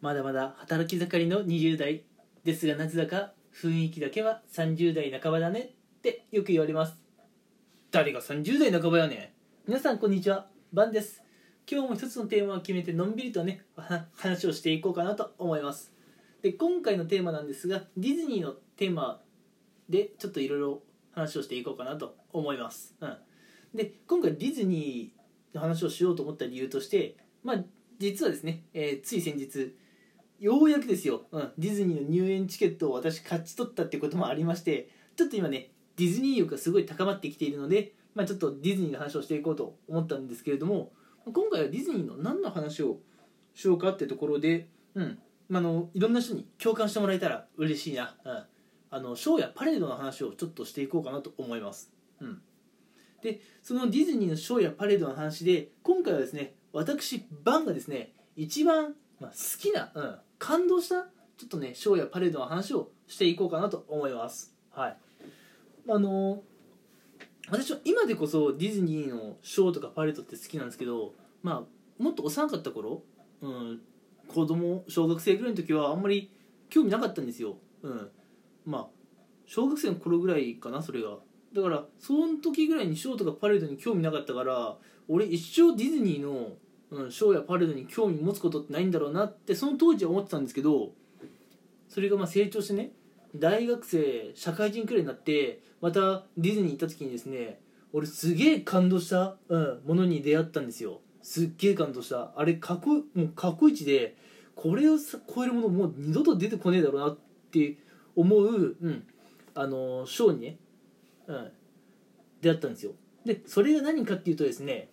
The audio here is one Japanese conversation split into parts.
まだまだ働き盛りの20代ですがなぜだか雰囲気だけは30代半ばだねってよく言われます。誰が30代半ばやねん。皆さんこんにちは。バンです。今日も一つのテーマを決めてのんびりとねは話をしていこうかなと思います。で今回のテーマなんですがディズニーのテーマでちょっといろいろ話をしていこうかなと思います、うん、で今回ディズニーの話をしようと思った理由としてまあ実はですね、えーつい先日ようやくですよ、うん、ディズニーの入園チケットを私勝ち取ったってこともありましてちょっと今ねディズニー欲がすごい高まってきているので、まあ、ちょっとディズニーの話をしていこうと思ったんですけれども今回はディズニーの何の話をしようかってところで、うん。まあ、あのいろんな人に共感してもらえたら嬉しいな、うん、あのショーやパレードの話をちょっとしていこうかなと思います、うん、でそのディズニーのショーやパレードの話で今回はですね私バンがですね一番、まあ、好きな、うん、感動したちょっとねショーやパレードの話をしていこうかなと思います。はい。あの私は今でこそディズニーのショーとかパレードって好きなんですけどまあもっと幼かった頃、うん、子供小学生ぐらいの時はあんまり興味なかったんですよ、うん、まあ小学生の頃ぐらいかなそれが。だからその時ぐらいにショーとかパレードに興味なかったから俺一生ディズニーの、うん、ショーやパレードに興味持つことってないんだろうなってその当時は思ってたんですけどそれがまあ成長してね大学生社会人くらいになってまたディズニー行った時にですね俺すげえ感動した、うん、ものに出会ったんですよ。すっげえ感動した。あれかっこもう過去一でこれを超えるものもう二度と出てこねえだろうなって思う、うん、あのショーにね、うん、出会ったんですよ。でそれが何かっていうとですね、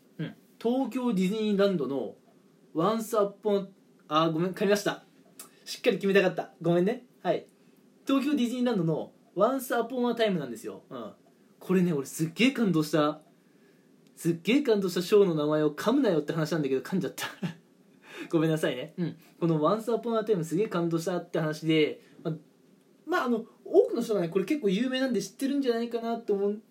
東京ディズニーランドの「ワンスアッポンあごめん噛みました。しっかり決めたかった。ごめんね。はい。東京ディズニーランドの「ワンスアポンアタイムなんですよ、うん、これね俺すっげえ感動した。すっげえ感動したショーの名前を噛むなよって話なんだけど噛んじゃった。ごめんなさいね、うん、この「ワンスアポンアタイムすげえ感動したって話でままああの多くの人がねこれ結構有名なんで知ってるんじゃないかなと思う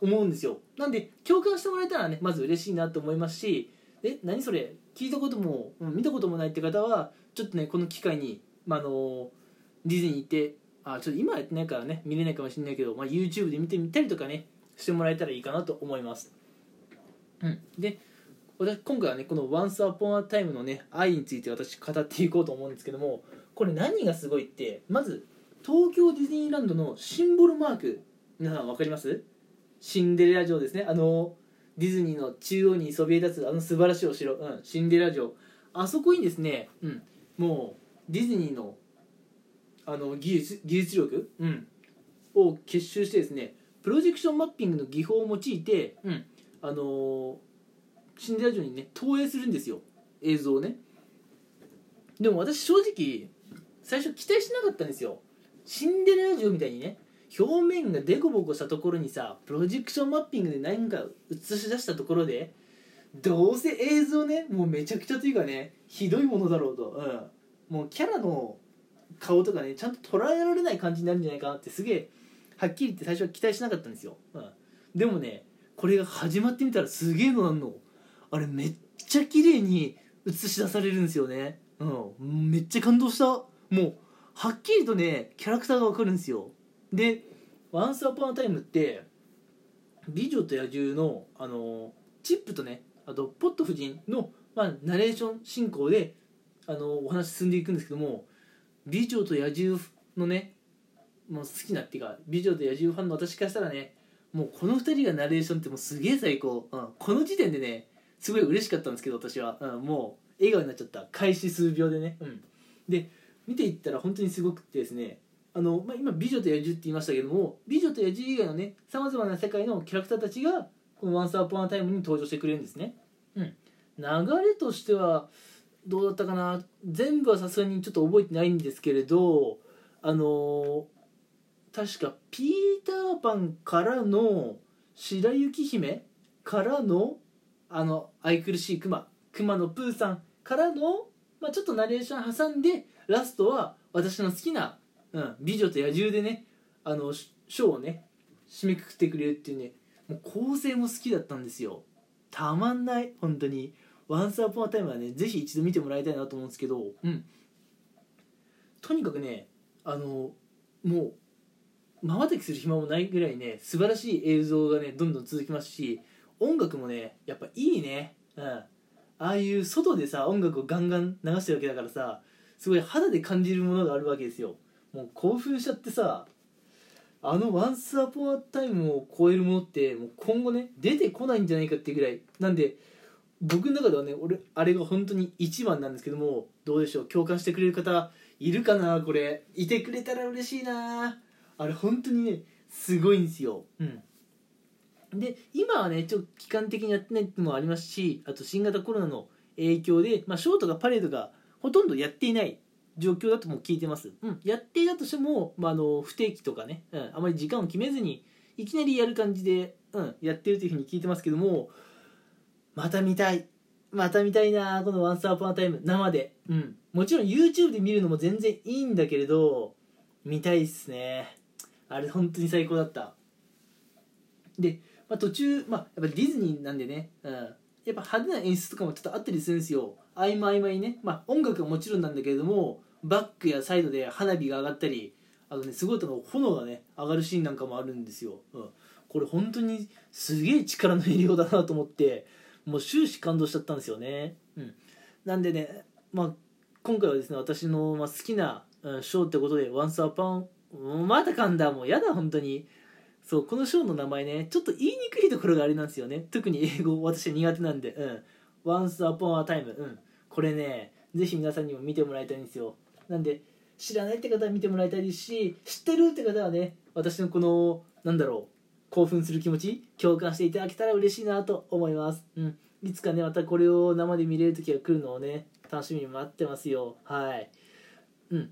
思うんですよ。なんで共感してもらえたらねまず嬉しいなと思いますしえ何それ？聞いたことも、見たこともないって方はちょっとねこの機会に、まあ、あのディズニー行ってあちょっと今やってないからね見れないかもしれないけど、まあ、YouTube で見てみたりとかねしてもらえたらいいかなと思います、うん、で私今回はねこの「Once Upon a Time」のね愛について私語っていこうと思うんですけどもこれ何がすごいってまず東京ディズニーランドのシンボルマーク皆さん分かります？シンデレラ城ですね。あのディズニーの中央にそびえ立つあの素晴らしいお城、うん、シンデレラ城。あそこにですね、うん、もうディズニーのあの技術技術力、うん、を結集してですねプロジェクションマッピングの技法を用いて、うん、あのーシンデレラ城にね投影するんですよ。映像をね。でも私正直最初期待しなかったんですよ。シンデレラ城みたいにね表面がデコボコしたところにさプロジェクションマッピングで何か映し出したところでどうせ映像ねもうめちゃくちゃというかねひどいものだろうと、うん、もうキャラの顔とかねちゃんと捉えられない感じになるんじゃないかなってすげえはっきり言って最初は期待しなかったんですよ、うん、でもねこれが始まってみたらすげえのなんの。あれめっちゃ綺麗に映し出されるんですよね。うん。めっちゃ感動した。もうはっきりとねキャラクターがわかるんですよ。で「ワンスアポンアタイムって「美女と野獣の」あのチップとねあとポット夫人の、まあ、ナレーション進行であのお話進んでいくんですけども「美女と野獣」のねもう好きなっていうか「美女と野獣」ファンの私からしたらねもうこの2人がナレーションってもうすげえ最高、うん、この時点でねすごい嬉しかったんですけど私は、うん、もう笑顔になっちゃった。開始数秒でね、うん、で見ていったら本当にすごくてですねあの、まあ、今「美女と野獣」って言いましたけども「美女と野獣」以外のねさまざまな世界のキャラクターたちがこの「ワンスアポンアタイムに登場してくれるんですね、うん、流れとしてはどうだったかな？全部はさすがにちょっと覚えてないんですけれどあの確かピーターパンからの白雪姫からのあの愛くるしいクマクマのプーさんからの、まあ、ちょっとナレーション挟んでラストは私の好きな「うん、美女と野獣」でねあのシショーをね締めくくってくれるっていうねもう構成も好きだったんですよ。たまんない本当に。ワンスアポンアタイムはねぜひ一度見てもらいたいなと思うんですけど。うん。とにかくねあのもうまばたきする暇もないぐらいね素晴らしい映像がねどんどん続きますし音楽もねやっぱいいね。うん。ああいう外でさ音楽をガンガン流してるわけだからさすごい肌で感じるものがあるわけですよもう興奮しちゃってさあの「Once Upon a Time」を超えるものってもう今後ね出てこないんじゃないかっていうぐらい。なんで僕の中ではね俺あれが本当に一番なんですけどもどうでしょう共感してくれる方いるかなこれ。いてくれたら嬉しいな。あれ本当にねすごいんですよ。うん。で今はねちょっと期間的にやってないってのもありますしあと新型コロナの影響で、まあ、ショーとかパレードがほとんどやっていない状況だとも聞いてます、うん、やっていたとしても、まあ、あの不定期とかね、うん、あまり時間を決めずにいきなりやる感じで、うん、やってるというふうに聞いてますけどもまた見たいまた見たいなこの「ワンスアポンタイム生で、うん、もちろん YouTube で見るのも全然いいんだけれど見たいっすね。あれ本当に最高だった。で、まあ、途中、まあ、やっぱディズニーなんでね、うん、やっぱ派手な演出とかもちょっとあったりするんですよ。合間合間にね、まあ、音楽はもちろんなんだけれどもバックやサイドで花火が上がったりあとねすごいと炎がね上がるシーンなんかもあるんですよ、うん、これ本当にすげえ力の入れようだなと思ってもう終始感動しちゃったんですよね、うん、なんでね、まあ、今回はですね私の、まあ、好きな、うん、ショーってことで「Once Upon」また噛んだもうやだ本当に。そうこのショーの名前ねちょっと言いにくいところがあれなんですよね。特に英語私苦手なんで。うん「Once Upon a Time」うん。これねぜひ皆さんにも見てもらいたいんですよ。なんで知らないって方は見てもらいたいですし知ってるって方はね私のこのなんだろう興奮する気持ち共感していただけたら嬉しいなと思います。うん。いつかねまたこれを生で見れる時が来るのをね楽しみに待ってますよ。はい。うん。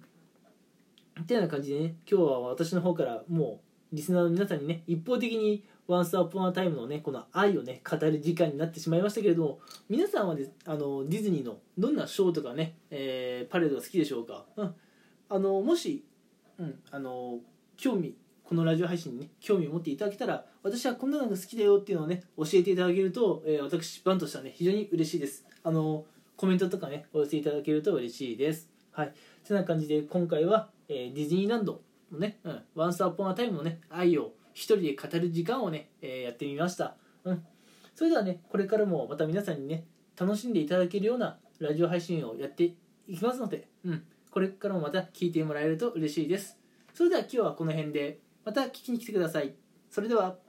ってような感じでね今日は私の方からもうリスナーの皆さんにね一方的に「Once Upon a Time」のねこの愛をね語る時間になってしまいましたけれども皆さんは、あのディズニーのどんなショーとかね、えー、パレードが好きでしょうか、うん、あのもし、うん、あの興味このラジオ配信にね興味を持っていただけたら私はこんなのが好きだよっていうのをね教えていただけると、えー、私バンとしてはね非常に嬉しいです。あのコメントとかねお寄せいただけると嬉しいです。はい。そんな感じで今回はえー、ディズニーランドのね、うん、ワンスアポンアタイムのね、愛を一人で語る時間をね、えー、やってみました。うん。それではね、これからもまた皆さんにね、楽しんでいただけるようなラジオ配信をやっていきますので、うん。これからもまた聞いてもらえると嬉しいです。それでは今日はこの辺で、また聞きに来てください。それでは。